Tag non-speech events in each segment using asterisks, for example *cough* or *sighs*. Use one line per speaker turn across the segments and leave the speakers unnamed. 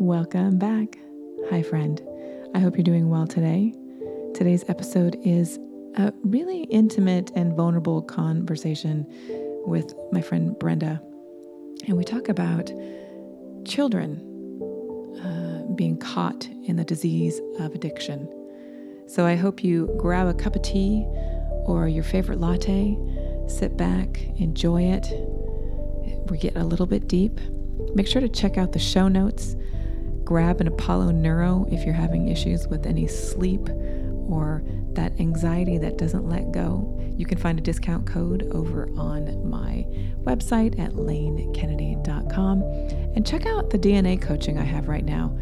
Welcome back. Hi, friend. I hope you're doing well today. Today's episode is a really intimate and vulnerable conversation with my friend Brenda. And we talk about children uh, being caught in the disease of addiction. So I hope you grab a cup of tea or your favorite latte, sit back, enjoy it. We get a little bit deep. Make sure to check out the show notes. Grab an Apollo Neuro if you're having issues with any sleep or that anxiety that doesn't let go. You can find a discount code over on my website at lanekennedy.com and check out the DNA coaching I have right now.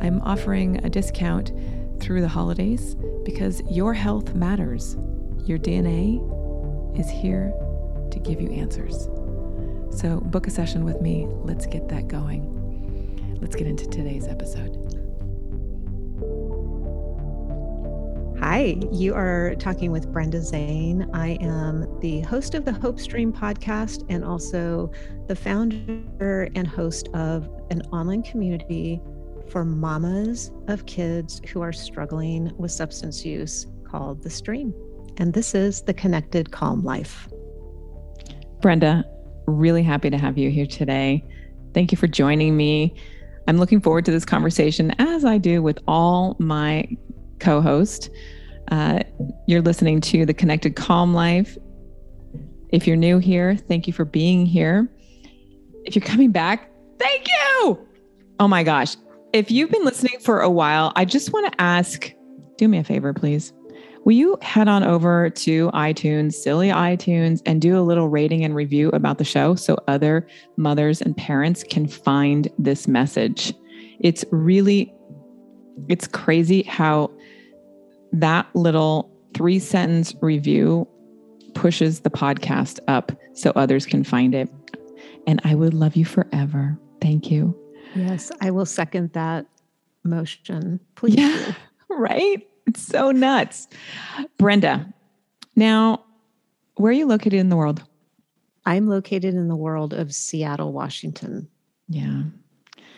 I'm offering a discount through the holidays because your health matters. Your DNA is here to give you answers. So, book a session with me. Let's get that going. Let's get into today's episode.
Hi, you are talking with Brenda Zane. I am the host of the Hope Stream podcast and also the founder and host of an online community for mamas of kids who are struggling with substance use called The Stream. And this is the Connected Calm Life.
Brenda, really happy to have you here today. Thank you for joining me. I'm looking forward to this conversation as I do with all my co host. Uh, you're listening to The Connected Calm Life. If you're new here, thank you for being here. If you're coming back, thank you. Oh my gosh. If you've been listening for a while, I just want to ask do me a favor, please. Will you head on over to iTunes, silly iTunes, and do a little rating and review about the show so other mothers and parents can find this message? It's really, it's crazy how that little three sentence review pushes the podcast up so others can find it. And I would love you forever. Thank you.
Yes, I will second that motion. Please.
Yeah, *laughs* right? It's so nuts. Brenda, now, where are you located in the world?
I'm located in the world of Seattle, Washington.
Yeah.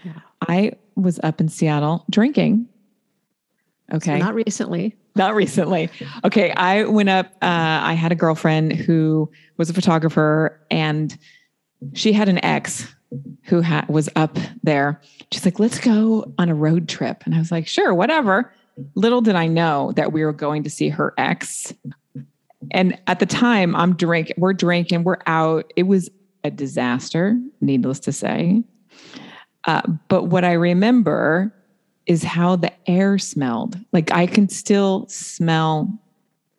Yeah. I was up in Seattle drinking. Okay.
So not recently.
Not recently. Okay. I went up, uh, I had a girlfriend who was a photographer and she had an ex who ha- was up there. She's like, let's go on a road trip. And I was like, sure, whatever. Little did I know that we were going to see her ex. And at the time, I'm drinking, we're drinking, we're out. It was a disaster, needless to say. Uh, but what I remember is how the air smelled. Like I can still smell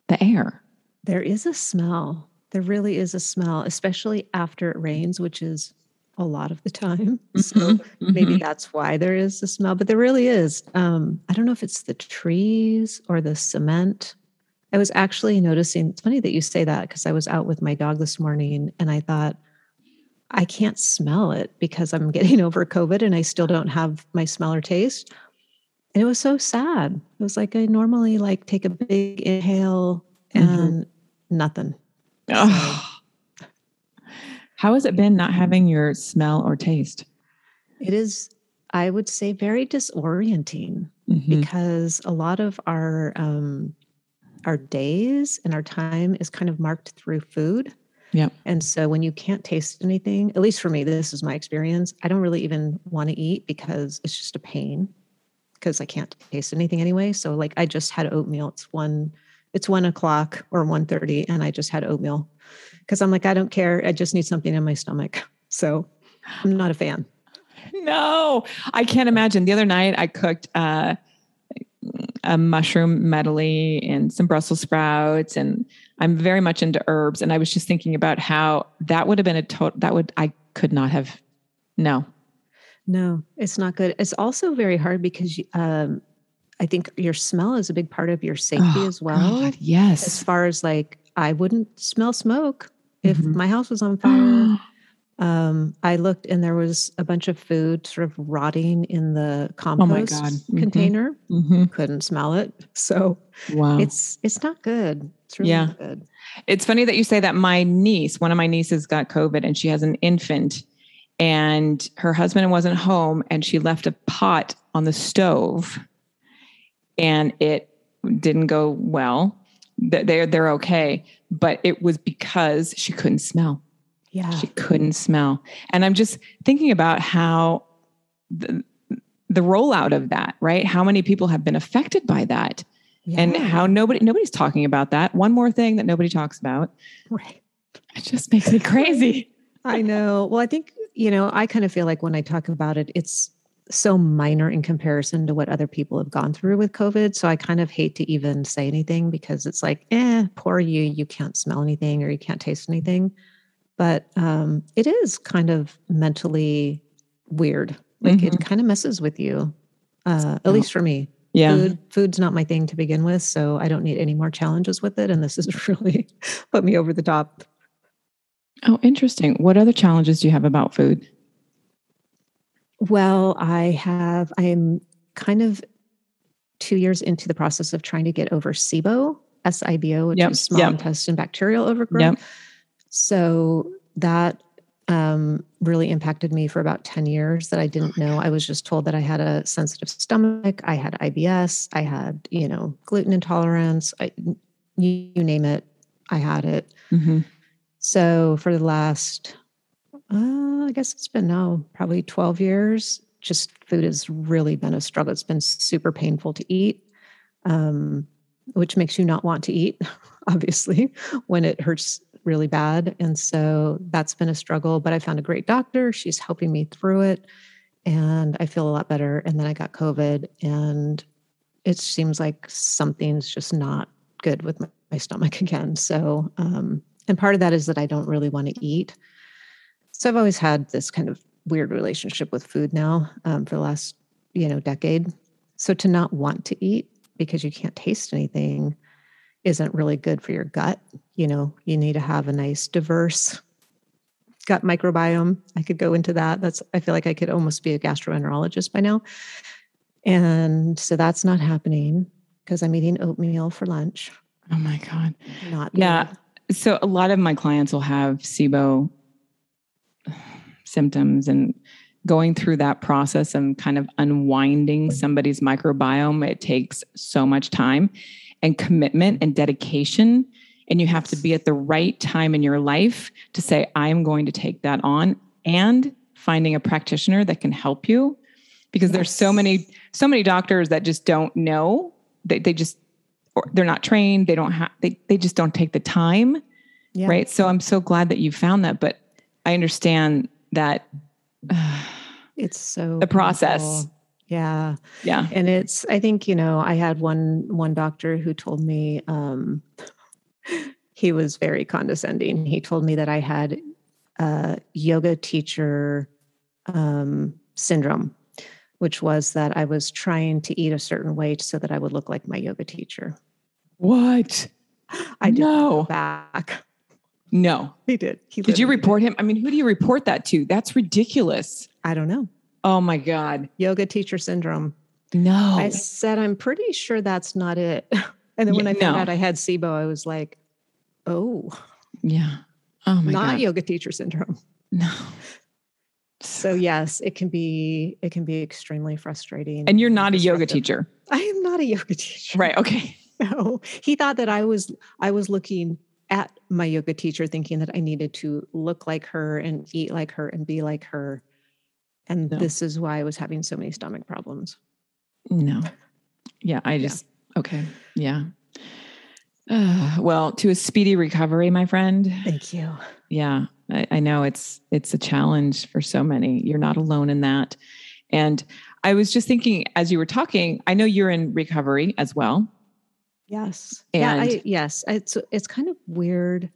the air.
There is a smell. There really is a smell, especially after it rains, which is a lot of the time. *laughs* So mm-hmm. maybe mm-hmm. that's why there is a smell, but there really is. Um, I don't know if it's the trees or the cement. I was actually noticing, it's funny that you say that because I was out with my dog this morning and I thought, I can't smell it because I'm *laughs* getting over COVID and I still don't have my smell or taste. And it was so sad. It was like I normally like take a big inhale mm-hmm. and mm-hmm. nothing.
Oh. How has it been not having your smell or taste?
It is, I would say, very disorienting mm-hmm. because a lot of our um, our days and our time is kind of marked through food.
Yeah.
And so when you can't taste anything, at least for me, this is my experience. I don't really even want to eat because it's just a pain because I can't taste anything anyway. So like I just had oatmeal. It's one, it's one o'clock or 1.30 and I just had oatmeal because I'm like, I don't care. I just need something in my stomach. So I'm not a fan.
No, I can't imagine. The other night I cooked uh, a mushroom medley and some Brussels sprouts, and I'm very much into herbs. And I was just thinking about how that would have been a total, that would, I could not have, no.
No, it's not good. It's also very hard because um, I think your smell is a big part of your safety oh, as well.
God, yes.
As far as like, I wouldn't smell smoke if mm-hmm. my house was on fire. *gasps* um, I looked and there was a bunch of food sort of rotting in the compost oh mm-hmm. container. Mm-hmm. Couldn't smell it. *laughs* So wow. it's it's not good. It's really yeah. good.
It's funny that you say that. My niece, one of my nieces got COVID and she has an infant and her husband wasn't home and she left a pot on the stove and it didn't go well. They're they're okay, but it was because she couldn't smell.
Yeah.
She couldn't smell. And I'm just thinking about how the, the rollout of that, right? How many people have been affected by that?
yeah.
And how nobody nobody's talking about that. One more thing that nobody talks about.
right.
It just makes me crazy. *laughs*
I know. Well, I think, you know, I kind of feel like when I talk about it, it's so minor in comparison to what other people have gone through with COVID. So I kind of hate to even say anything because it's like, eh, poor you, you can't smell anything or you can't taste anything. But um, it is kind of mentally weird. Like
Mhm.
it kind of messes with you, uh, at
Oh.
least for me.
Yeah.
Food, food's not my thing to begin with, so I don't need any more challenges with it. And this has *laughs* really put me over the top.
Oh, interesting. What other challenges do you have about food?
Well, I have, I'm kind of two years into the process of trying to get over SIBO, S I B O, which
Yep,
is small
yep.
intestine bacterial overgrowth.
Yep.
So that um, really impacted me for about 10 years that I didn't know. I was just told that I had a sensitive stomach, I had IBS, I had, you know, gluten intolerance, I, you, you name it, I had it.
hmm
So for the last, uh, I guess it's been now probably 12 years, just food has really been a struggle. It's been super painful to eat, um, which makes you not want to eat, *laughs* obviously, when it hurts really bad. And so that's been a struggle. But I found a great doctor. She's helping me through it. And I feel a lot better. And then I got COVID, and it seems like something's just not good with my, my stomach *laughs* again. So, um, and part of that is that I don't really want to eat. So I've always had this kind of weird relationship with food now um, for the last, you know, decade. So to not want to eat because you can't taste anything isn't really good for your gut. You know, you need to have a nice, diverse gut microbiome. I could go into that. That's I feel like I could almost be a gastroenterologist by now. And so that's not happening because I'm eating oatmeal for lunch.
Oh my God.
Not
Yeah.
good.
So a lot of my clients will have SIBO symptoms and going through that process and kind of unwinding somebody's microbiome. It takes so much time and commitment and dedication. And you have to be at the right time in your life to say, I'm going to take that on and finding a practitioner that can help you because there's so many so many doctors that just don't know they, they just or they're not trained they don't have they, they just don't take the time
Yeah.
right so i'm so glad that you found that but i understand that *sighs*
It's so
The process.
painful. Yeah.
yeah
and it's i think you know i had one one doctor who told me um *laughs* he was very condescending he told me that i had uh yoga teacher um syndrome which was that i was trying to eat a certain way so that i would look like my yoga teacher
what
i did
no
back
no.
He did. He
did you report him? I mean who do you report that to? That's ridiculous.
I don't know.
Oh my god.
Yoga teacher syndrome.
No.
I said, I'm pretty sure that's not it. *laughs* And then when
Yeah,
I found
no.
out I had SIBO, I was like, oh,
yeah. Oh my god.
not
god.
yoga teacher syndrome.
no.
So yes, it can be it can be extremely frustrating.
and you're not a yoga teacher.
I am not a yoga teacher.
right okay. *laughs*
No. He thought that I was I was looking at my yoga teacher thinking that I needed to look like her and eat like her and be like her. And
No.
this is why I was having so many stomach problems.
No. Yeah, I
Yeah.
just okay. Yeah. Uh, *sighs* well, to a speedy recovery, my friend.
Thank you.
Yeah, I, I know it's it's a challenge for so many. You're not alone in that. And I was just thinking as you were talking, I know you're in recovery as well.
Yes. yeah. I, yes. It's it's kind of weird.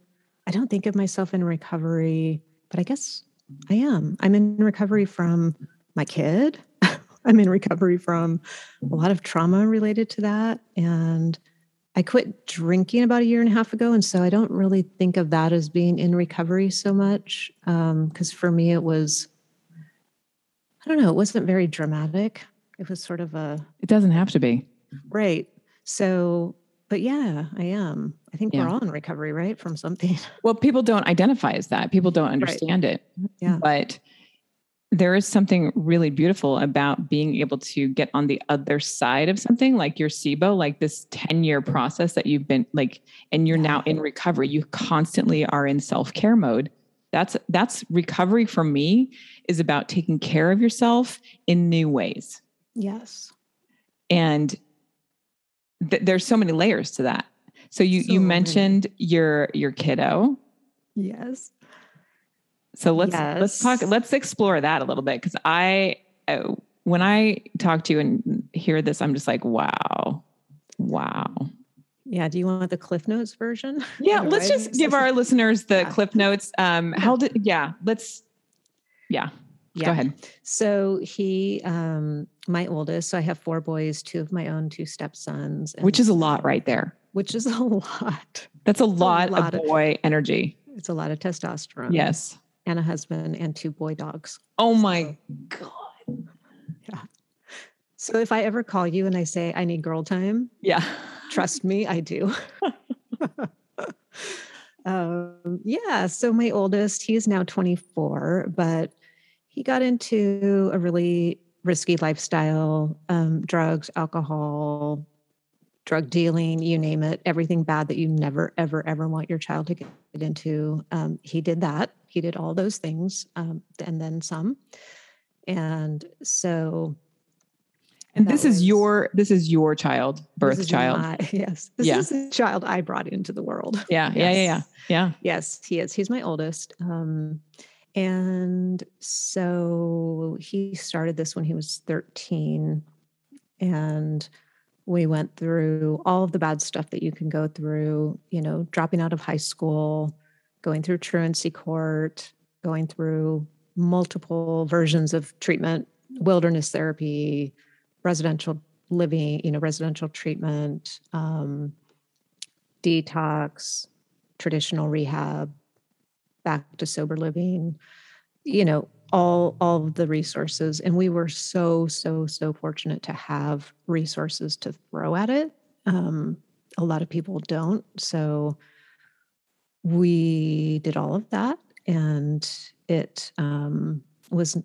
I don't think of myself in recovery, but I guess I am. I'm in recovery from my kid. *laughs* I'm in recovery from a lot of trauma related to that, and I quit drinking about a year and a half ago, and so I don't really think of that as being in recovery so much. Um, because for me, it was, I don't know, it wasn't very dramatic. It was sort of a
It doesn't have to be.
Right. So, but yeah, I am. I think
Yeah.
we're all in recovery, right? From something. *laughs*
Well, people don't identify as that. People don't understand it.
Yeah.
But there is something really beautiful about being able to get on the other side of something like your SIBO, like this 10 year process that you've been like, and you're now in recovery. You constantly are in self care mode. That's that's recovery for me is about taking care of yourself in new ways.
Yes.
And th- there's so many layers to that. So you so you mentioned many. your your kiddo.
Yes.
So let's yes. let's talk let's explore that a little bit cuz I uh, when I talk to you and hear this I'm just like wow. Wow.
Yeah, do you want the Cliff Notes version? *laughs*
Yeah, let's just give our *laughs* listeners the yeah. Cliff Notes um how did yeah, let's yeah. Yeah. Go ahead.
So he, um, my oldest, so I have four boys, two of my own, two stepsons.
Which is a lot right there.
Which is *laughs* a lot.
That's a lot, a lot of boy of, energy.
It's a lot of testosterone.
Yes
and a husband and two boy dogs.
Oh my God.
Yeah. So if I ever call you and I say I need girl time,
yeah,
trust me, I do. *laughs* *laughs* um, yeah. So my oldest, he is now 24, but he got into a really risky lifestyle, um, drugs, alcohol, drug dealing, you name it, everything bad that you never, ever, ever want your child to get into. Um, he did that. He did all those things um, and then some. And so.
And this was, is your this is your child, birth child. My, *laughs*
yes, this yeah. is the child I brought into the world.
Yeah, yes. yeah, yeah, yeah, yeah.
Yes, he is. He's my oldest. Um, and so he started this when he was 13 and we went through all of the bad stuff that you can go through, you know, dropping out of high school, going through truancy court, going through multiple versions of treatment, wilderness therapy, residential living, you know, residential treatment, um, detox, traditional rehab, back to sober living, you know, all all of the resources. And we were so so so fortunate to have resources to throw at it. Um, a lot of people don't. So we did all of that and it um, was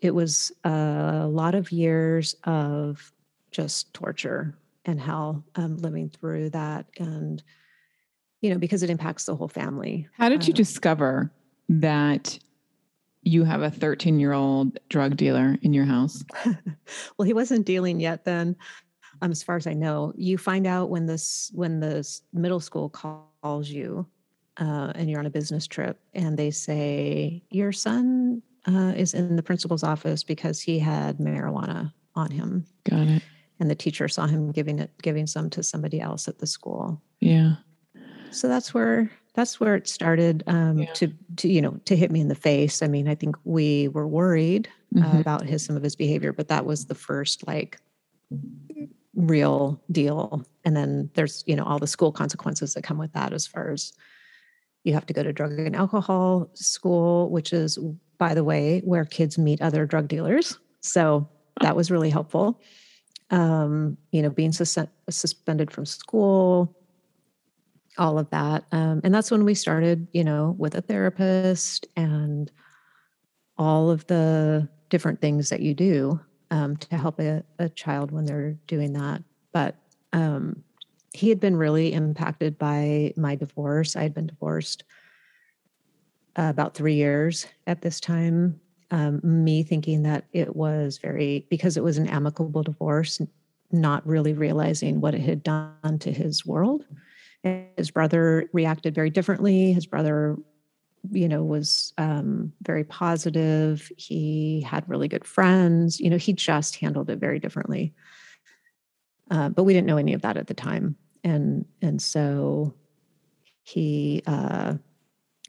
it was a lot of years of just torture and hell um, living through that. And you know because it impacts the whole family
how did you um, discover that you have a 13 year old drug dealer in your house? *laughs*
well, he wasn't dealing yet then, um, as far as I know. You find out when this when the middle school calls you uh, and you're on a business trip and they say your son uh, is in the principal's office because he had marijuana on him.
Got it.
And the teacher saw him giving it giving some to somebody else at the school.
Yeah.
So that's where that's where it started um, yeah. to to you know to hit me in the face. I mean, I think we were worried uh, mm-hmm. uh, about his some of his behavior, but that was the first like real deal. And then there's you know all the school consequences that come with that, as far as you have to go to drug and alcohol school, which is by the way where kids meet other drug dealers. So that was really helpful. Um, you know, being sus- suspended from school, all of that. Um, and that's when we started, you know, with a therapist and all of the different things that you do um, to help a, a, child when they're doing that. But um, he had been really impacted by my divorce. I had been divorced uh, about three years at this time. Um, me thinking that it was very, because it was an amicable divorce, not really realizing what it had done to his world his brother reacted very differently. His brother, you know, was um, very positive. He had really good friends. You know, he just handled it very differently. Uh, but we didn't know any of that at the time, and and so he uh,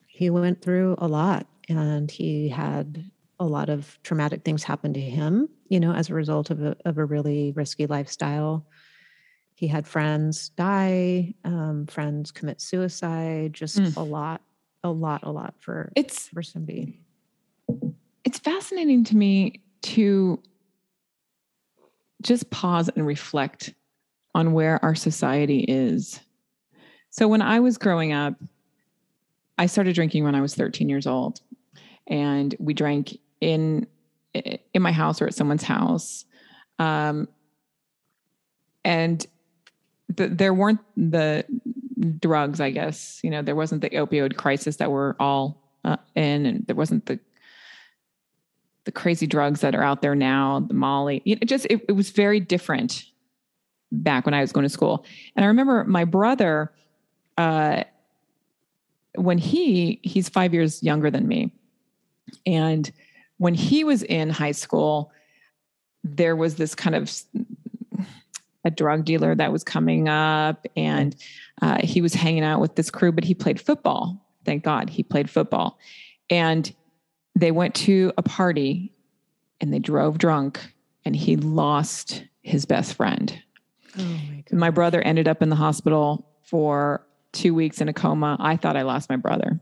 he went through a lot, and he had a lot of traumatic things happen to him. You know, as a result of a of a really risky lifestyle he had friends die, um, friends commit suicide, just mm. a lot, a lot, a lot for it's for somebody.
It's fascinating to me to just pause and reflect on where our society is. So when I was growing up, I started drinking when I was 13 years old. And we drank in in my house or at someone's house. Um, and the, there weren't the drugs, I guess, you know, there wasn't the opioid crisis that we're all uh, in, and there wasn't the the crazy drugs that are out there now, the Molly. It just it, it was very different back when I was going to school. And I remember my brother, uh, when he he's five years younger than me, and when he was in high school, there was this kind of a drug dealer that was coming up, and uh, he was hanging out with this crew, but he played football. Thank God he played football, and they went to a party and they drove drunk and he lost his best friend. Oh my, my brother ended up in the hospital for two weeks in a coma. I thought I lost my brother.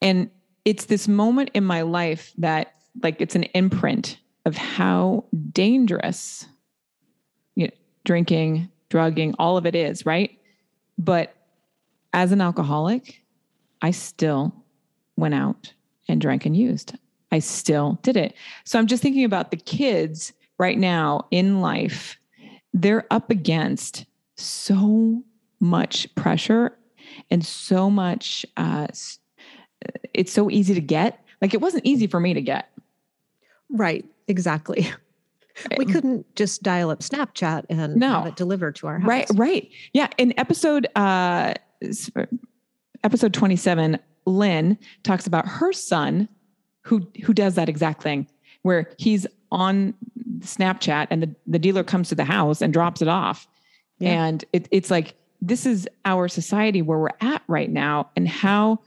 And it's this moment in my life that, like, it's an imprint of how dangerous drinking, drugging, all of it is, right? But as an alcoholic, I still went out and drank and used. I still did it. So I'm just thinking about the kids right now in life. They're up against so much pressure and so much, uh, it's so easy to get. Like it wasn't easy for me to get.
Right, exactly. *laughs* We couldn't just dial up Snapchat and no. have it delivered to our house.
Right, right. Yeah. In episode uh episode 27, Lynn talks about her son who who does that exact thing where he's on Snapchat and the, the dealer comes to the house and drops it off. Yeah. And it, it's like, this is our society where we're at right now. And how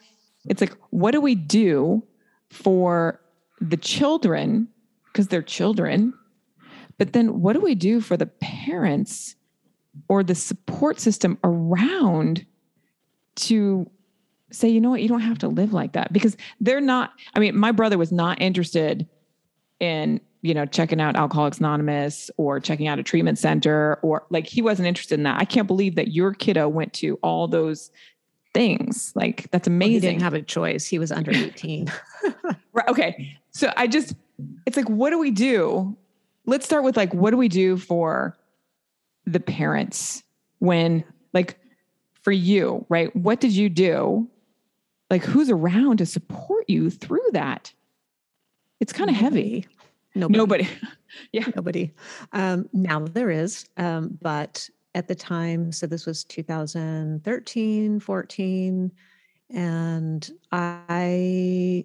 it's like, what do we do for the children? Because they're children. But then what do we do for the parents or the support system around to say, you know what, you don't have to live like that because they're not. I mean, my brother was not interested in, you know, checking out Alcoholics Anonymous or checking out a treatment center or like he wasn't interested in that. I can't believe that your kiddo went to all those things. Like that's amazing. Well, he
didn't have a choice. He was under 18. *laughs*
right. Okay. So I just, it's like, what do we do? Let's start with like, what do we do for the parents when, like, for you, right? What did you do? Like who's around to support you through that? It's kind of heavy. Nobody, nobody. *laughs*
yeah. Nobody. Um, now there is um, but at the time so this was 2013 14 and i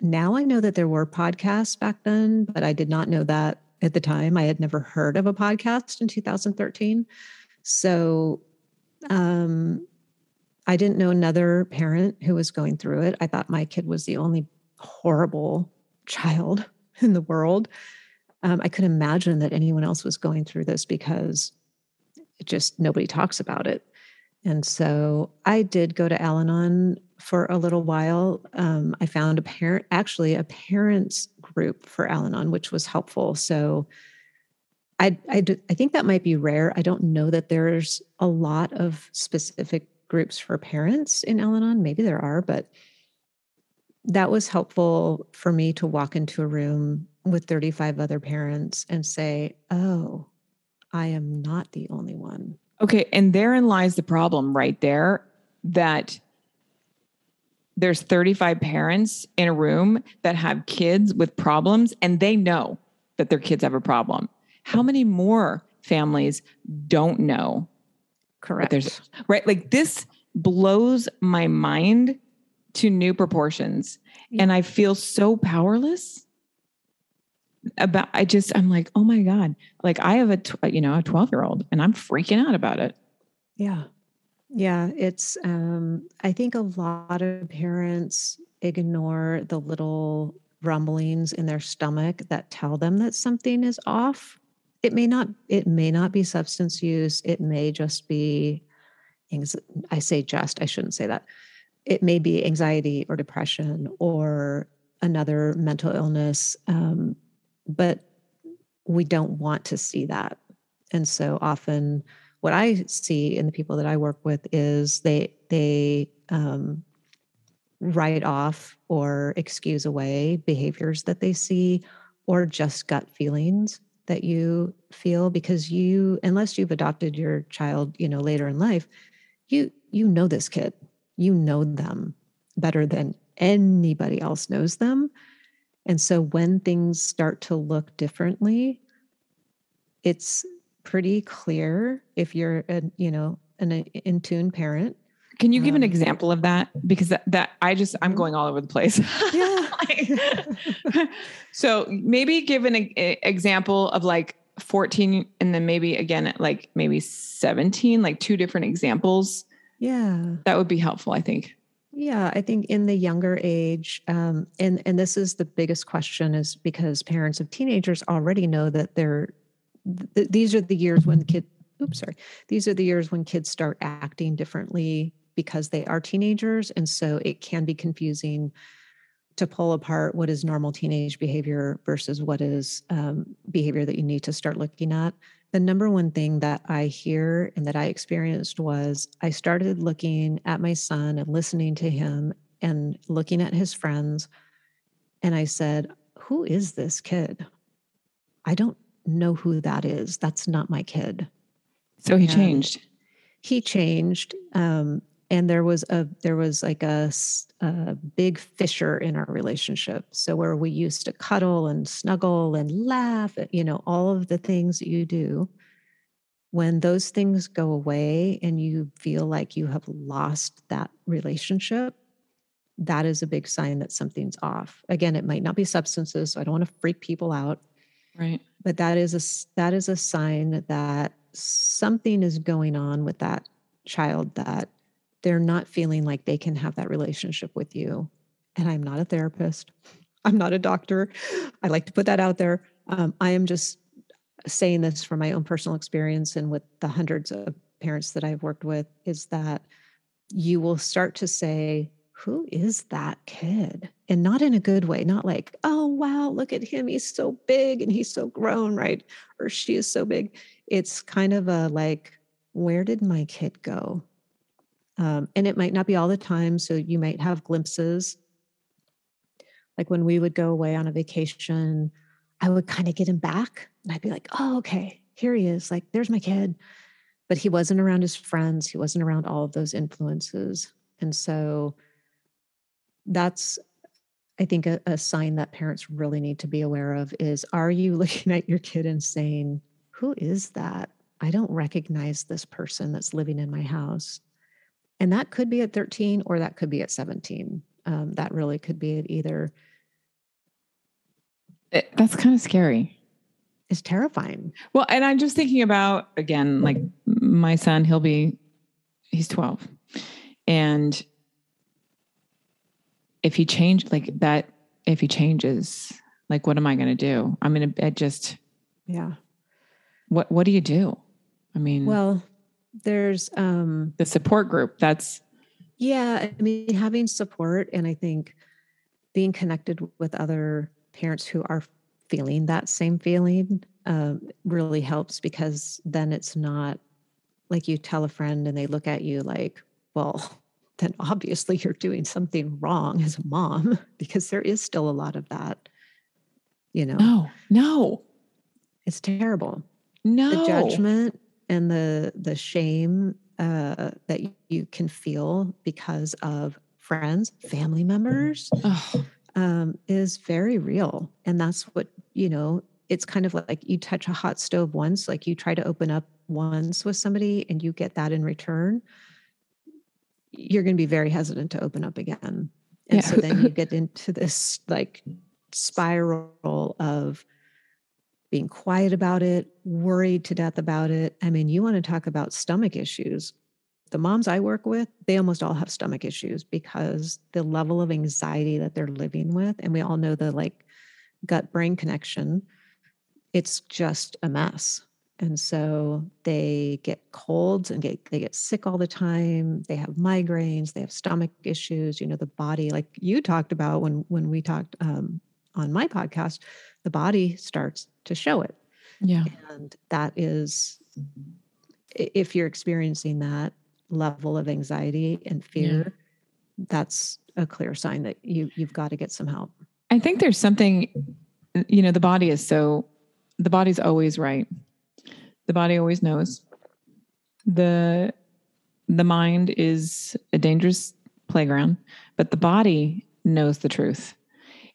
now i know that there were podcasts back then but i did not know that at the time i had never heard of a podcast in 2013 so um I didn't know another parent who was going through it. I thought my kid was the only horrible child *laughs* in the world. Um, I could imagine that anyone else was going through this because it just nobody talks about it. And so I did go to Al Anon for a little while. Um, I found a parent, actually, a parents group for Al Anon, which was helpful. So I, I, I think that might be rare. I don't know that there's a lot of specific groups for parents in Al Anon. Maybe there are, but that was helpful for me to walk into a room with 35 other parents and say, oh, I am not the only one.
Okay. And therein lies the problem right there that there's 35 parents in a room that have kids with problems and they know that their kids have a problem. How many more families don't know
Correct.
there's right. Like this blows my mind to new proportions. Yeah. And I feel so powerless about I just I'm like, "Oh my god. Like I have a tw- you know, a 12-year-old and I'm freaking out about it."
Yeah. Yeah, it's um I think a lot of parents ignore the little rumblings in their stomach that tell them that something is off. It may not it may not be substance use. It may just be i say just i shouldn't say that. It may be anxiety or depression or another mental illness um, but we don't want to see that. And so often what i see in the people that i work with is they they um, write off or excuse away behaviors that they see or just gut feelings that you feel because you unless you've adopted your child you know later in life you you know this kid. You know them better than anybody else knows them. And so when things start to look differently it's pretty clear if you're a you know an in tune parent
can you give um, an example of that? Because that, that I just I'm mm-hmm. going all over the place. *laughs* Yeah. like, *laughs* so maybe give an a, example of like 14 and then maybe again like maybe 17, like two different examples.
Yeah.
That would be helpful, I think.
Yeah, I think in the younger age, um, and and this is the biggest question, is because parents of teenagers already know that they're th- these are the years when the kid oops sorry these are the years when kids start acting differently because they are teenagers. And so it can be confusing to pull apart what is normal teenage behavior versus what is um, behavior that you need to start looking at. The number one thing that I hear and that I experienced was I started looking at my son and listening to him and looking at his friends. And I said, Who is this kid? I don't know who that is. That's not my kid.
So he and changed.
He changed. Um, and there was a there was like a, a, big fissure in our relationship so where we used to cuddle and snuggle and laugh you know all of the things that you do when those things go away and you feel like you have lost that relationship that is a big sign that something's off again it might not be substances so i don't want to freak people out
right
but that is a that is a sign that something is going on with that child that they're not feeling like they can have that relationship with you. And I'm not a therapist, I'm not a doctor. I like to put that out there. Um, I am just saying this from my own personal experience and with the hundreds of parents that I've worked with is that you will start to say, who is that kid? And not in a good way, not like, oh, wow, look at him. He's so big and he's so grown, right? Or she is so big. It's kind of a like, where did my kid go? Um, and it might not be all the time. So you might have glimpses. Like when we would go away on a vacation, I would kind of get him back and I'd be like, oh, okay, here he is. Like, there's my kid. But he wasn't around his friends, he wasn't around all of those influences. And so that's, I think, a, a sign that parents really need to be aware of is are you *laughs* looking at your kid and saying, who is that? I don't recognize this person that's living in my house. And that could be at 13 or that could be at 17. Um, that really could be at either.
It, that's kind of scary.
It's terrifying.
Well, and I'm just thinking about, again, like my son, he'll be, he's 12. And if he changed like that, if he changes, like, what am I going to do? I'm going to just,
yeah.
What, what do you do? I mean,
well, there's um
the support group that's
yeah i mean having support and i think being connected with other parents who are feeling that same feeling um, really helps because then it's not like you tell a friend and they look at you like well then obviously you're doing something wrong as a mom *laughs* because there is still a lot of that you know?
No no.
It's terrible.
No.
the judgment and the the shame uh, that you can feel because of friends, family members, um, is very real, and that's what you know. It's kind of like you touch a hot stove once, like you try to open up once with somebody, and you get that in return. You're going to be very hesitant to open up again, and yeah. so then you get into this like spiral of being quiet about it, worried to death about it. I mean, you want to talk about stomach issues. The moms I work with, they almost all have stomach issues because the level of anxiety that they're living with, and we all know the like gut brain connection, it's just a mess. And so they get colds and get they get sick all the time. They have migraines. They have stomach issues. You know, the body, like you talked about when when we talked um, on my podcast, the body starts to show it.
Yeah.
And that is, if you're experiencing that level of anxiety and fear, that's a clear sign that you you've got to get some help.
I think there's something, you know, the body is so, the body's always right. The body always knows. The the mind is a dangerous playground, but the body knows the truth.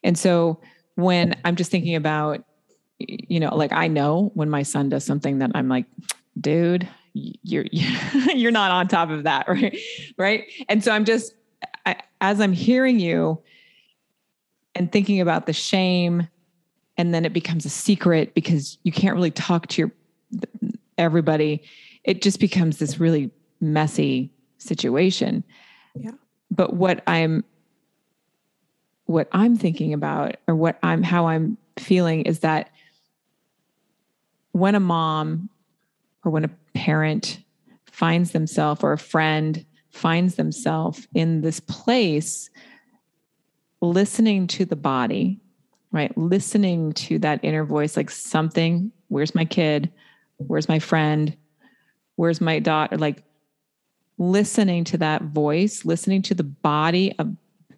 And so when I'm just thinking about, you know, like I know when my son does something that I'm like, dude, you're *laughs* you're not on top of that, *laughs* right? Right. And so I'm just I, as I'm hearing you and thinking about the shame, and then it becomes a secret because you can't really talk to your everybody. It just becomes this really messy situation.
Yeah.
But what I'm what I'm thinking about or what I'm how I'm feeling is that when a mom or when a parent finds themselves or a friend finds themselves in this place listening to the body right listening to that inner voice like something where's my kid where's my friend? Where's my daughter? Like listening to that voice listening to the body of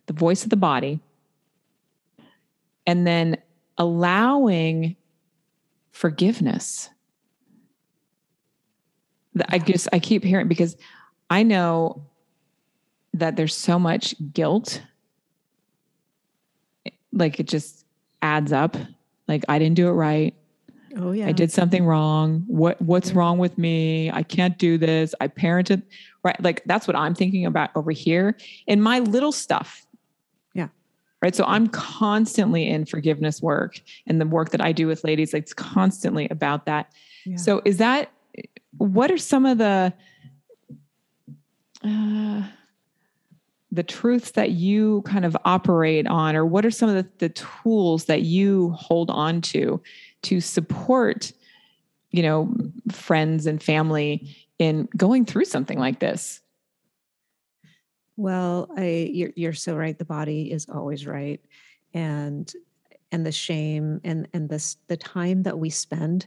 the voice of the body. And then allowing forgiveness. I just I keep hearing because I know that there's so much guilt. Like it just adds up. Like I didn't do it right
Oh yeah.
I did something wrong. What what's yeah. wrong with me? I can't do this. I parented right like that's what I'm thinking about over here in my little stuff.
Yeah.
Right? So I'm constantly in forgiveness work and the work that I do with ladies like it's constantly about that. Yeah. So is that what are some of the uh, the truths that you kind of operate on or what are some of the, the tools that you hold on to to support you know friends and family in going through something like this.
Well i you're, you're so right. The body is always right. And and the shame and and this the time that we spend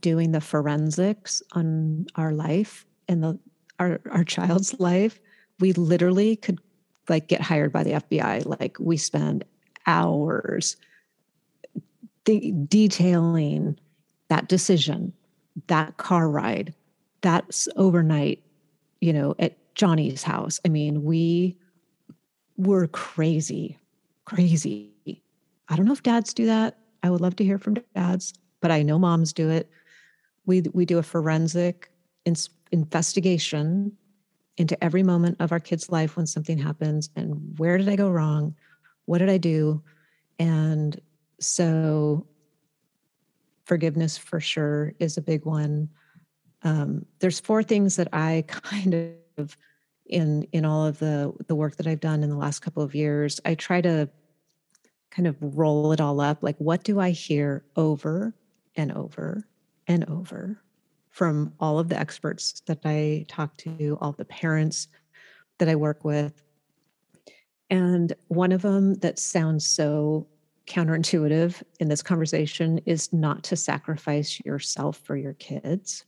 doing the forensics on our life and the our our child's life, we literally could like get hired by the FBI. Like we spend hours de- detailing that decision, that car ride, that's overnight, you know, at Johnny's house. I mean, we were crazy, crazy. I don't know if dads do that. I would love to hear from dads, but I know moms do it we we do a forensic investigation into every moment of our kid's life when something happens and where did I go wrong? What did I do? And so forgiveness for sure is a big one. Um, there's four things that I *laughs* kind of in in all of the the work that I've done in the last couple of years, I try to kind of roll it all up. Like, what do I hear over and over and over from all of the experts that I talk to, all the parents that I work with. And one of them that sounds so counterintuitive in this conversation is not to sacrifice yourself for your kids.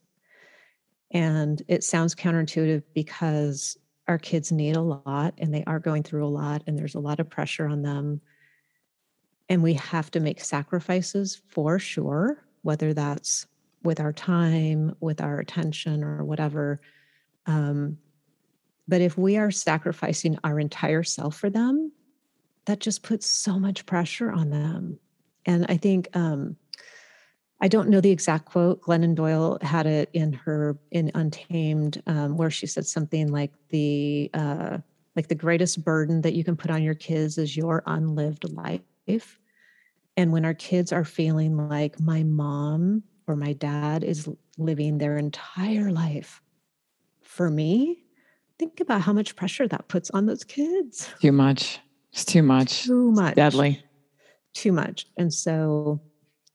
And it sounds counterintuitive because our kids need a lot and they are going through a lot and there's a lot of pressure on them. And we have to make sacrifices for sure, whether that's with our time, with our attention, or whatever. Um, but if we are sacrificing our entire self for them, that just puts so much pressure on them. And I think um, I don't know the exact quote. Glennon Doyle had it in her in Untamed, um, where she said something like the uh, like the greatest burden that you can put on your kids is your unlived life. And when our kids are feeling like my mom or my dad is living their entire life for me, think about how much pressure that puts on those kids.
Too much. It's too much.
Too much.
It's deadly.
Too much. And so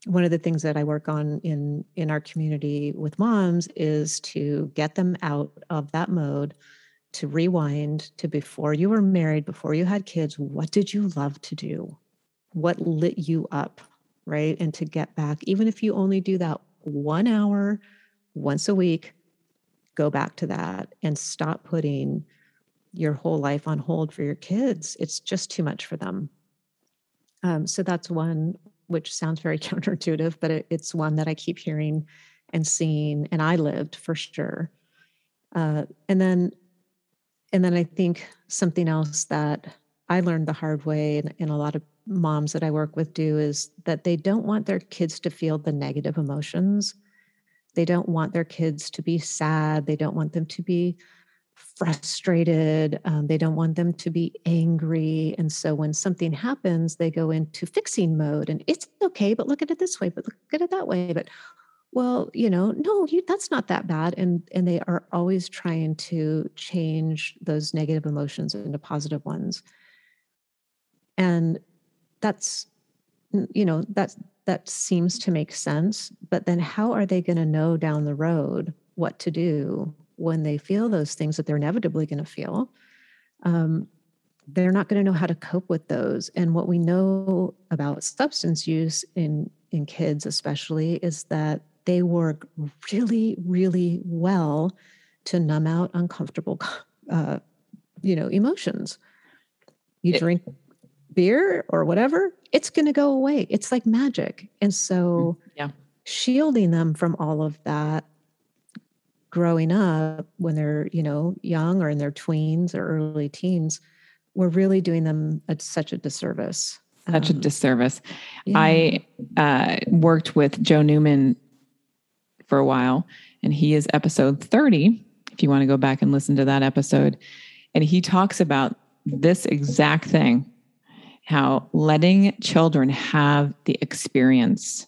one of the things that I work on in in our community with moms is to get them out of that mode to rewind to before you were married, before you had kids, what did you love to do? What lit you up? right? And to get back, even if you only do that one hour once a week, go back to that and stop putting your whole life on hold for your kids. It's just too much for them. Um, so that's one which sounds very *laughs* counterintuitive, but it, it's one that I keep hearing and seeing, and I lived for sure. Uh, and then, and then I think something else that I learned the hard way, and, and a lot of moms that I work with do, is that they don't want their kids to feel the negative emotions. They don't want their kids to be sad. They don't want them to be frustrated. Um, they don't want them to be angry. And so when something happens, they go into fixing mode and it's okay, but look at it this way, but look at it that way. But well, you know, no, you, that's not that bad. And and they are always trying to change those negative emotions into positive ones. And that's you know, that's that seems to make sense. But then how are they going to know down the road what to do when they feel those things that they're inevitably going to feel, um, they're not going to know how to cope with those. And what we know about substance use in in kids, especially, is that they work really, really well to numb out uncomfortable, uh, you know, emotions. You it, drink beer or whatever, it's going to go away. It's like magic. And so,
mm, yeah,
shielding them from all of that growing up when they're you know young or in their tweens or early teens we're really doing them a, such a disservice
such um, a disservice yeah. i uh, worked with joe newman for a while and he is episode 30 if you want to go back and listen to that episode and he talks about this exact thing how letting children have the experience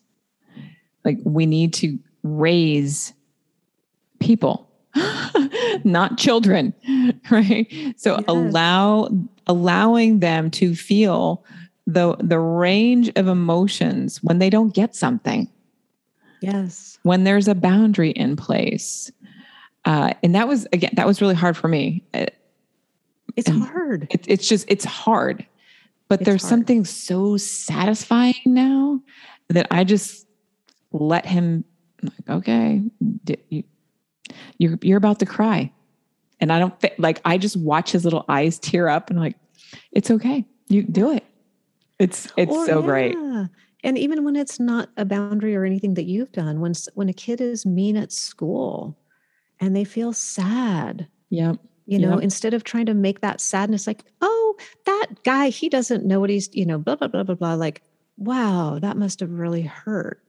like we need to raise people *laughs* not children *laughs* right? So yes. allow allowing them to feel the the range of emotions when they don't get something.
Yes.
When there's a boundary in place. Uh, and that was again that was really hard for me.
Uh, it's and hard.
it, it's just it's hard. But it's there's hard. something so satisfying now that i just let him like okay you, you're you're about to cry. And i don't like i just watch his little eyes tear up and like it's okay. You do it. It's it's or, so yeah. great
and even when it's not a boundary or anything that you've done when when a kid is mean at school and they feel sad
yeah
you know yep. instead of trying to make that sadness like oh that guy he doesn't know what he's you know blah blah blah blah blah like wow that must have really hurt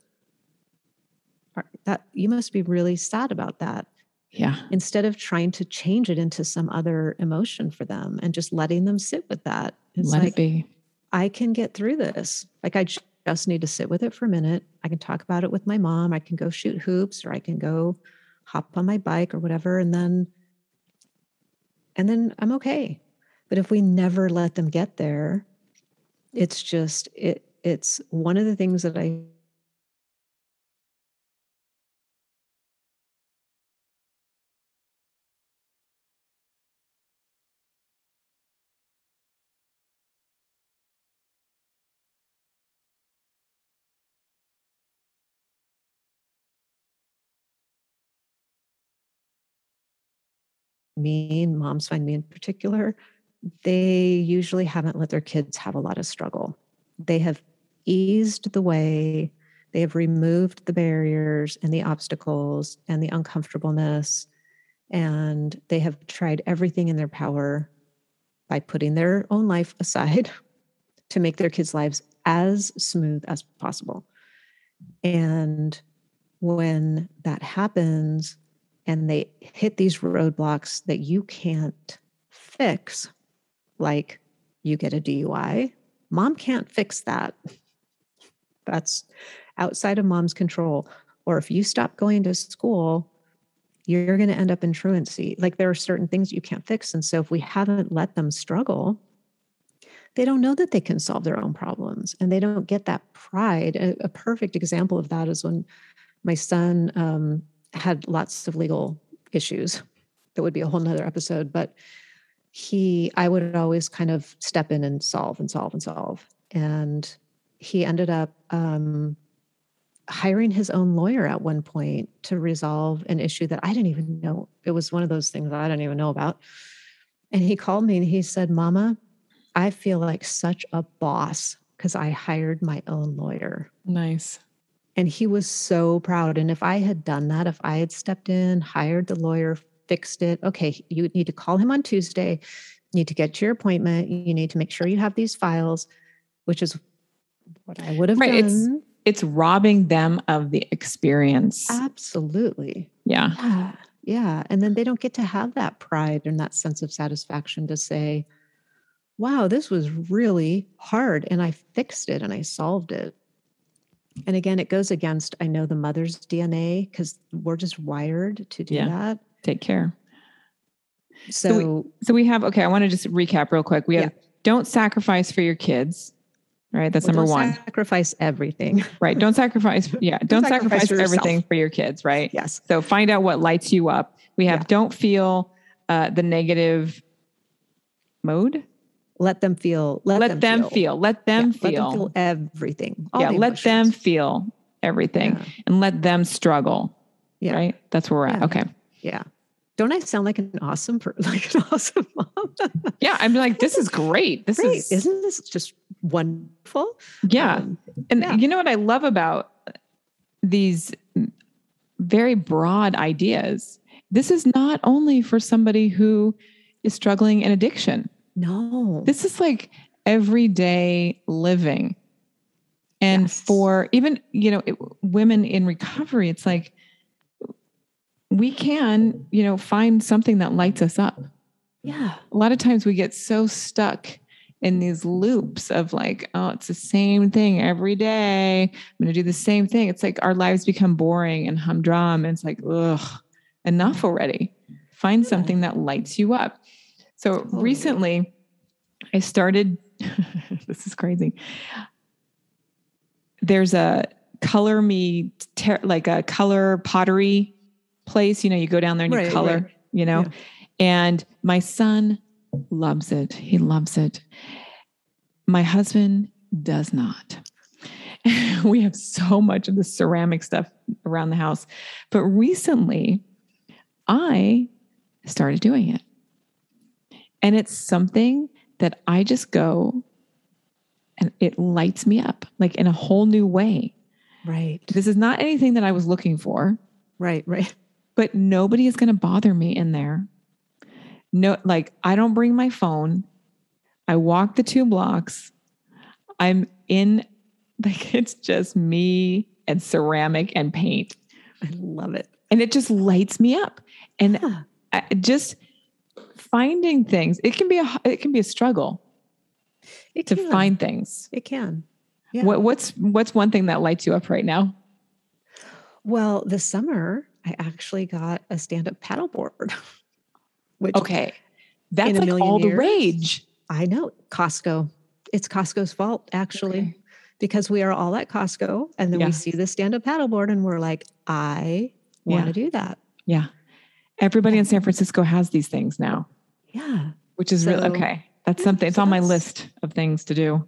that you must be really sad about that.
Yeah.
Instead of trying to change it into some other emotion for them and just letting them sit with that
it's let like, it be.
I can get through this. Like i just need to sit with it for a minute. I can talk about it with my mom. I can go shoot hoops or i can go hop on my bike or whatever and then and then i'm okay. But if we never let them get there it's just it it's one of the things that i me and moms find me in particular, they usually haven't let their kids have a lot of struggle. They have eased the way, they have removed the barriers and the obstacles and the uncomfortableness, and they have tried everything in their power by putting their own life aside *laughs* to make their kids' lives as smooth as possible. And when that happens, and they hit these roadblocks that you can't fix, like you get a DUI. Mom can't fix that. That's outside of mom's control. Or if you stop going to school, you're going to end up in truancy. Like there are certain things you can't fix. And so if we haven't let them struggle, they don't know that they can solve their own problems and they don't get that pride. A, a perfect example of that is when my son um, had lots of legal issues. That would be a whole nother episode. But he, I would always kind of step in and solve and solve and solve. And he ended up um, hiring his own lawyer at one point to resolve an issue that I didn't even know. It was one of those things I didn't even know about. And he called me and he said, Mama, I feel like such a boss because I hired my own lawyer.
Nice.
And he was so proud. And if I had done that, if I had stepped in, hired the lawyer, fixed it, okay, you need to call him on Tuesday, you need to get to your appointment, you need to make sure you have these files, which is what I would have
Right,
done.
it's- It's robbing them of the experience.
Absolutely.
Yeah.
Yeah. Yeah. And then they don't get to have that pride and that sense of satisfaction to say, wow, this was really hard and I fixed it and I solved it. And again, it goes against, I know the mother's DNA because we're just wired to do
Yeah.
that.
Take care.
So,
we- So we have, okay, I want to just recap real quick. We have don't sacrifice for your kids. Right. That's
well,
number
don't
one.
Sacrifice everything. *laughs*
Right. Don't sacrifice. Yeah. Don't
sacrifice
sacrifice
for
everything for your kids. Right.
Yes.
So find out what lights you up. We have
Yeah.
don't feel uh, the negative mode.
Let them feel. Let,
Let, them, feel. Let them
Yeah,
feel.
Let them feel everything.
yeah.
the
Let them feel everything
Yeah.
and let them struggle.
Yeah.
Right. That's where we're at.
Yeah.
Okay.
Yeah. Don't I sound like an awesome, per- *laughs* like an awesome mom? *laughs*
Yeah. I'm like, this is great. This
Great.
is,
Isn't this just wonderful?
yeah.
Um,
And
Yeah.
you know what I love about these very broad ideas? This is not only for somebody who is struggling in addiction.
No.
This is like everyday living. And
Yes.
for even, you know, it, women in recovery, it's like we can, you know, find something that lights us up.
yeah.
A lot of times we get so stuck in these loops of like, oh, it's the same thing every day. I'm going to do the same thing. It's like our lives become boring and humdrum. And it's like, ugh, enough already. Find something that lights you up. So recently, I started, *laughs* this is crazy. There's a color me, ter- like a color pottery place. You know, you go down there and you color,
right.
you know,
Yeah.
and my son loves it. He loves it. My husband does not. *laughs* we have so much of the ceramic stuff around the house. But recently, I started doing it. And it's something that I just go and it lights me up like in a whole new way.
Right.
This is not anything that I was looking for
Right. Right.
but nobody is going to bother me in there. No, like I don't bring my phone. I walk the two blocks. I'm in, *laughs* like, it's just me and ceramic and paint.
I love it.
And it just lights me up. And
Yeah.
I, just finding things, it can be a, it can be a struggle
It
to
can.
find things.
It can. Yeah.
What, what's, what's one thing that lights you up right now?
Well, this summer I actually got a stand-up paddleboard. *laughs* Which
Okay. That's like
million
all the rage.
I know Costco. It's Costco's fault, actually,
Okay.
because we are all at Costco and then
Yeah.
we see the stand-up paddleboard and we're like, I want
Yeah.
to do that.
Yeah. Everybody in San Francisco has these things now,
Yeah.
which is really okay. That's something, it's
so
on my list of things to do.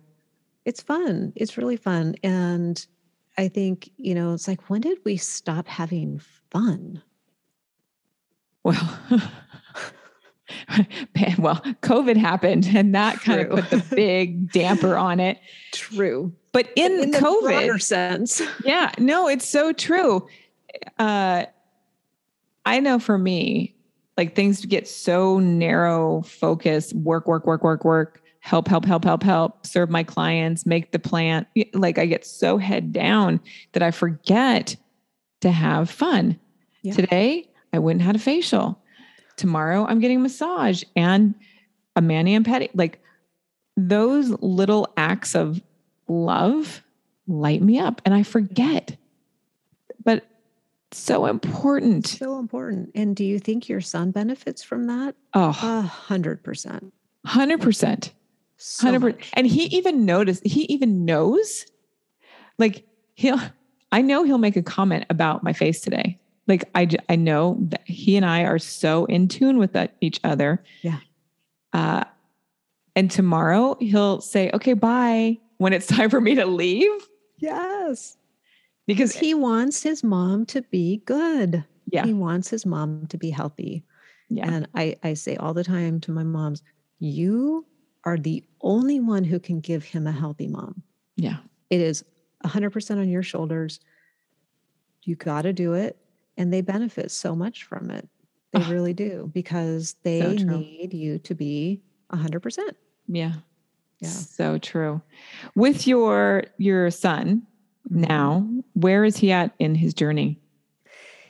It's fun. It's really fun. And I think, you know, it's like, when did we stop having fun?
Well, *laughs* well, COVID happened and that kind of put the *laughs* big damper on it.
True.
But in,
the
COVID,
broader sense. *laughs*
yeah, no, it's so true. Uh, I know for me, like things get so narrow focus, work, work, work, work, work, help, help, help, help, help, serve my clients, make the plan. Like I get so head down that I forget to have fun.
Yeah.
Today, I went and had a facial. Tomorrow, I'm getting a massage and a mani and pedi. Like those little acts of love light me up and I forget. But so important.
So important. And do you think your son benefits from that?
Oh,
A hundred percent.
100%.
So
100%.
much.
And he even noticed, he even knows, like he'll, I know he'll make a comment about my face today. Like I I know that he and I are so in tune with that, each other.
Yeah.
Uh, and tomorrow he'll say, okay, bye when it's *laughs* time for me to leave.
Yes.
Because
he wants his mom to be good.
yeah,
He wants his mom to be healthy.
Yeah.
And I, I say all the time to my moms, you are the only one who can give him a healthy mom.
yeah.
It is 100% on your shoulders. You got to do it. And they benefit so much from it. They
Ah,
really do because they
true.
need you to be 100%.
Yeah.
Yeah.
So true. With your your son now, where is he at in his journey?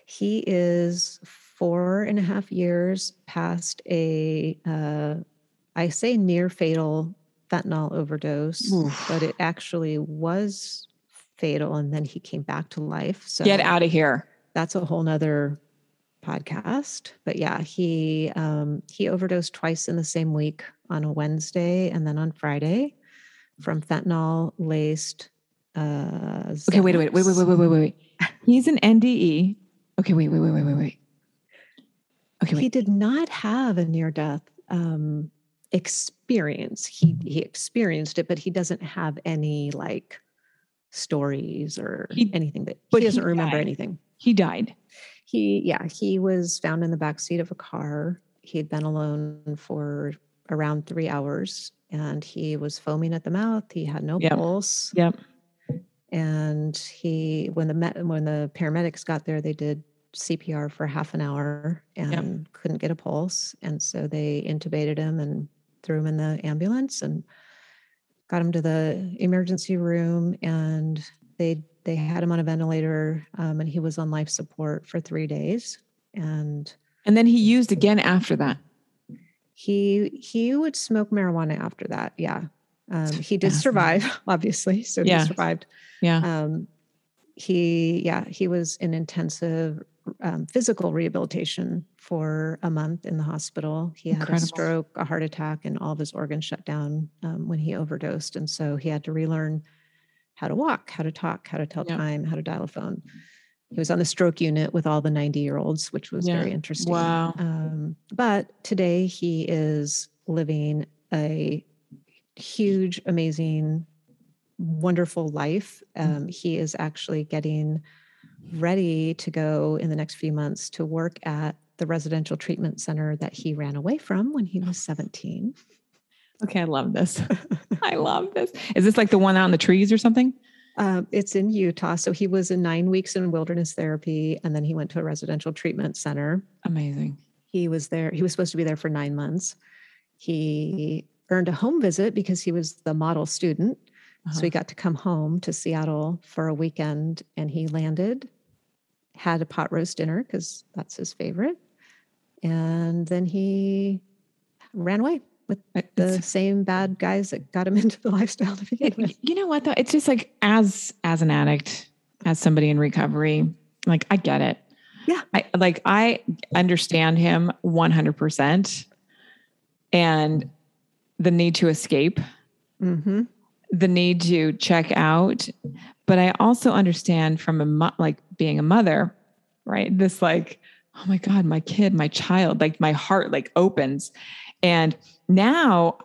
He is four and a half years past a, uh, I say near fatal fentanyl overdose,
Oof.
but it actually was fatal and then he came back to life. So
Get out of here.
that's a whole nother podcast. But yeah, he um, he overdosed twice in the same week on a Wednesday and then on Friday from fentanyl laced. Uh,
Okay, wait, wait, wait, wait, wait, wait, wait, wait, wait. He's an NDE. Okay, wait, wait, wait, wait, wait, wait. Okay,
He did not have a near death um, experience. He he experienced it, but he doesn't have any like stories or
He-
anything that
but
he doesn't
he
remember
died.
anything.
He died.
He yeah, he was found in the back seat of a car. He had been alone for around three hours and he was foaming at the mouth. He had no
Yep.
pulse.
Yep.
And he when the met, when the paramedics got there, they did CPR for half an hour and couldn't get a pulse. And so they intubated him and threw him in the ambulance and got him to the emergency room and they they had him on a ventilator um, and he was on life support for three days and
And then he used again after that.
he he would smoke marijuana after that yeah um, he did survive *laughs* obviously so
Yeah.
he survived
Yeah.
um, he yeah he was in intensive um, physical rehabilitation for a month in the hospital he had
Incredible.
a stroke a heart attack and all of his organs shut down um, when he overdosed and so he had to relearn how to walk how to talk how to tell
Yeah.
time how to dial a phone he was on the stroke unit with all the 90 year olds which was
Yeah.
very interesting
Wow.
um, but today he is living a huge, amazing, wonderful life.
Mm.
Um, he is actually getting ready to go in the next few months to work at the residential treatment center that he ran away from when he was 17.
Okay, I love this. *laughs* I love this. Is this like the one out in the trees or something?
Um, it's in Utah. So he was in nine weeks in wilderness therapy, and then he went to a residential treatment center.
Amazing.
He was there, he was supposed to be there for nine months. He earned a home visit because he was the model student. So
Uh-huh.
he got to come home to Seattle for a weekend and he landed, had a pot roast dinner because that's his favorite. And then he ran away with the same bad guys that got him *laughs* into the lifestyle to begin with.
you know what though? It's just like as as an addict, as somebody in recovery, like I get it.
Yeah.
I like I understand him 100% and the need to escape,
Mm-hmm.
the need to check out, but I also understand from a mo- like being a mother, right? This like oh my god, my kid, my child, like my heart like opens. And now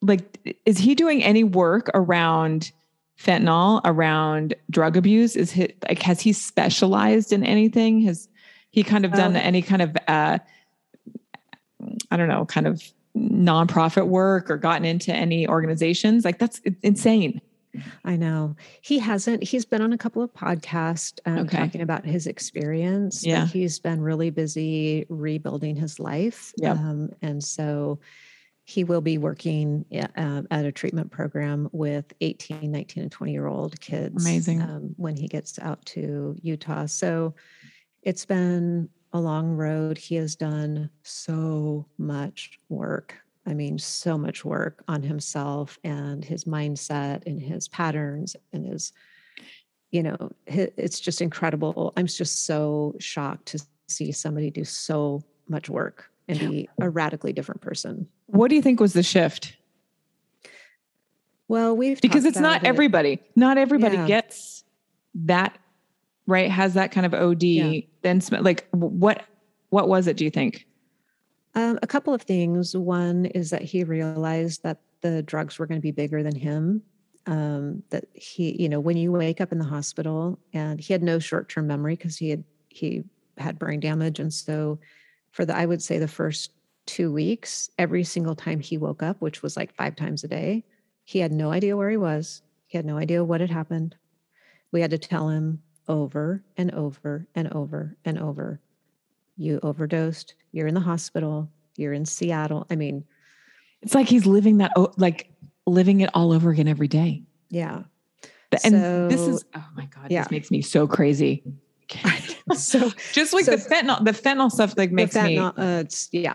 like is he doing any work around fentanyl around drug abuse is he like has he specialized in anything has he kind of done
Um,
any kind of uh i don't know kind of nonprofit work or gotten into any organizations like that's insane
I know he hasn't. He's been on a couple of podcasts um,
Okay.
talking about his experience.
Yeah.
he's been really busy rebuilding his life.
Yep.
Um, and so he will be working uh, at a treatment program with 18, 19, and 20 year old kids.
Amazing.
Um, when he gets out to Utah. So it's been a long road. He has done so much work. I mean, so much work on himself and his mindset and his patterns and his, you know, it's just incredible. I'm just so shocked to see somebody do so much work and be a radically different person.
what do you think was the shift
Well, we've
because it's not
it.
everybody not everybody
Yeah.
gets that right has that kind of od
Yeah.
then sm- like what what was it do you think
Um, a couple of things. One is that he realized that the drugs were going to be bigger than him. Um, that he, you know, when you wake up in the hospital, and he had no short-term memory because he had he had brain damage, and so for the, I would say the first two weeks, every single time he woke up, which was like five times a day, he had no idea where he was. He had no idea what had happened. We had to tell him over and over and over and over you overdosed, you're in the hospital, you're in Seattle. I mean,
it's like he's living that, like living it all over again every day.
Yeah.
And so, this is, oh my God, yeah. this makes me so crazy. *laughs*
so *laughs*
just like so, the fentanyl, the fentanyl stuff like makes
fentanyl,
me.
Uh, it's, yeah.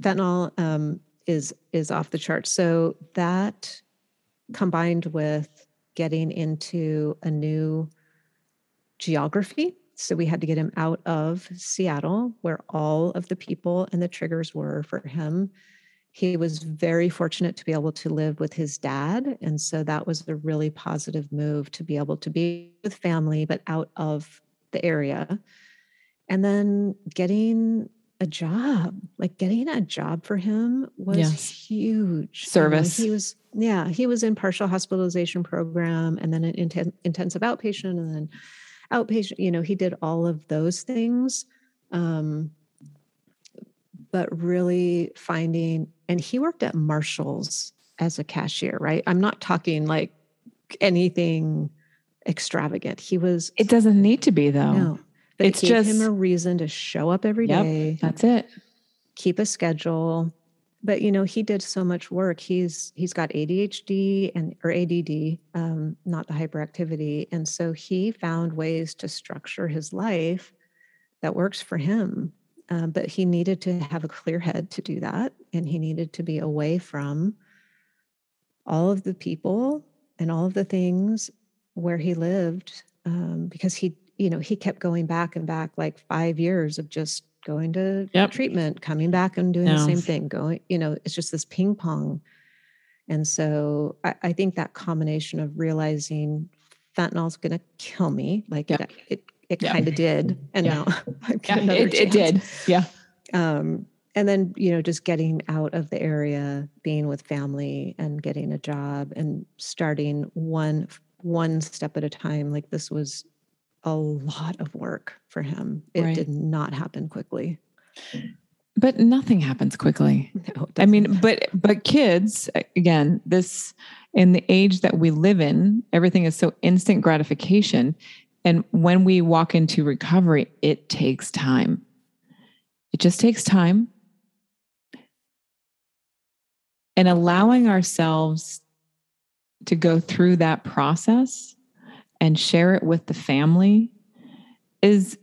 Fentanyl um, is, is off the chart. So that combined with getting into a new geography so we had to get him out of Seattle, where all of the people and the triggers were for him. He was very fortunate to be able to live with his dad. And so that was a really positive move to be able to be with family, but out of the area. And then getting a job, like getting a job for him was yes. huge.
Service.
he was, yeah, he was in partial hospitalization program and then an inten- intensive outpatient and then outpatient, you know, he did all of those things. Um, but really finding, and he worked at Marshall's as a cashier, right? I'm not talking like anything extravagant. He was.
It doesn't need to be though. No,
but it's it gave just him a reason to show up every yep, day.
That's it.
Keep a schedule but you know he did so much work. He's he's got adhd and or add um, not the hyperactivity and so he found ways to structure his life that works for him um, but he needed to have a clear head to do that and he needed to be away from all of the people and all of the things where he lived um, because he you know he kept going back and back like five years of just going to yep. treatment, coming back and doing no. the same thing, going, you know, it's just this ping pong. And so I, I think that combination of realizing fentanyl's going to kill me, like yep. it, it, it yep. kind of did. And now *laughs*
yeah, it, it, did. Yeah.
Um, and then, you know, just getting out of the area, being with family and getting a job and starting one, one step at a time. Like this was a lot of work for him. It right. did not happen quickly.
But nothing happens quickly. *laughs* No, I mean, but but kids again, this in the age that we live in, everything is so instant gratification. And when we walk into recovery, it takes time. It just takes time. And allowing ourselves to go through that process and share it with the family is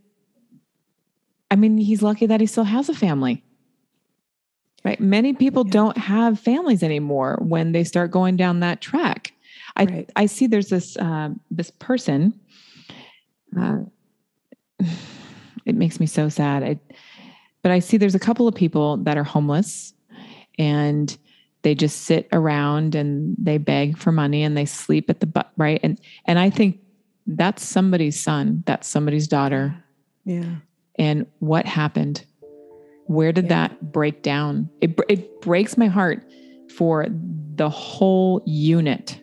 I mean, he's lucky that he still has a family. Right? Many people don't have families anymore when they start going down that track. I right. I see there's this uh, this person. Uh, *sighs* it makes me so sad. I, but I see there's a couple of people that are homeless, and they just sit around and they beg for money and they sleep at the butt right and and I think that's somebody's son, that's somebody's daughter.
Yeah.
And what happened? Where did yeah. that break down? It, it breaks my heart for the whole unit,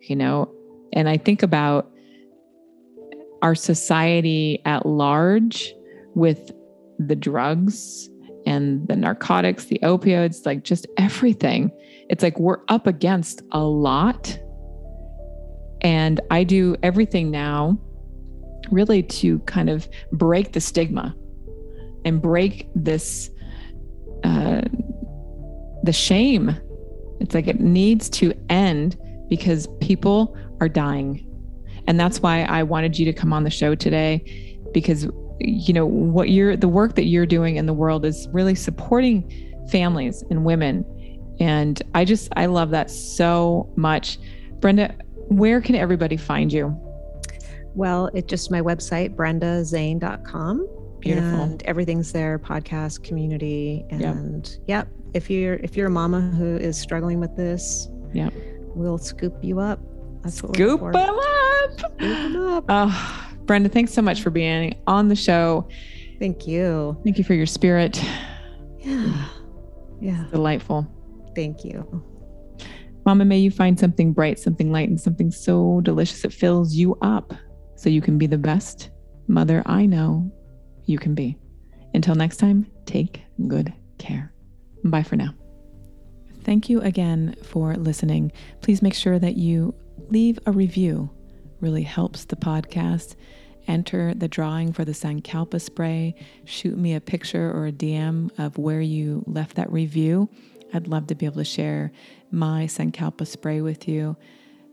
you know? And I think about our society at large with the drugs and the narcotics, the opioids, like just everything. It's like we're up against a lot and I do everything now really to kind of break the stigma and break this, uh, the shame. It's like it needs to end because people are dying. And that's why I wanted you to come on the show today because you know what you're the work that you're doing in the world is really supporting families and women and i just i love that so much brenda where can everybody find you?
Well, it's just my website, brendazane.com.
Beautiful.
And everything's there, podcast, community. And yep. yep, if you're if you're a mama who is struggling with this,
yep.
we'll scoop you up.
That's scoop them up. Scoop them up. *sighs* Oh, Brenda, thanks so much for being on the show.
Thank you.
Thank you for your spirit.
Yeah. Yeah.
It's delightful.
Thank you.
Mama, may you find something bright, something light, and something so delicious it fills you up so you can be the best mother I know you can be. Until next time, take good care. Bye for now. Thank you again for listening. Please make sure that you leave a review. Really helps the podcast. Enter the drawing for the Sankalpa spray. Shoot me a picture or a DM of where you left that review. I'd love to be able to share my Sankalpa spray with you.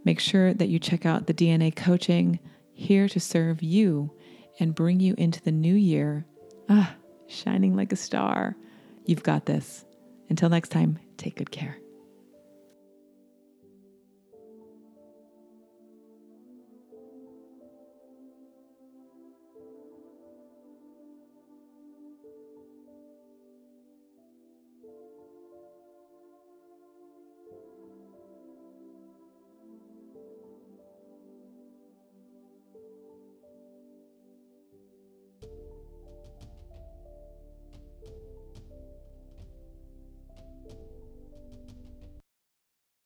Make sure that you check out the DNA coaching here to serve you and bring you into the new year. Ah, shining like a star. You've got this. Until next time, take good care.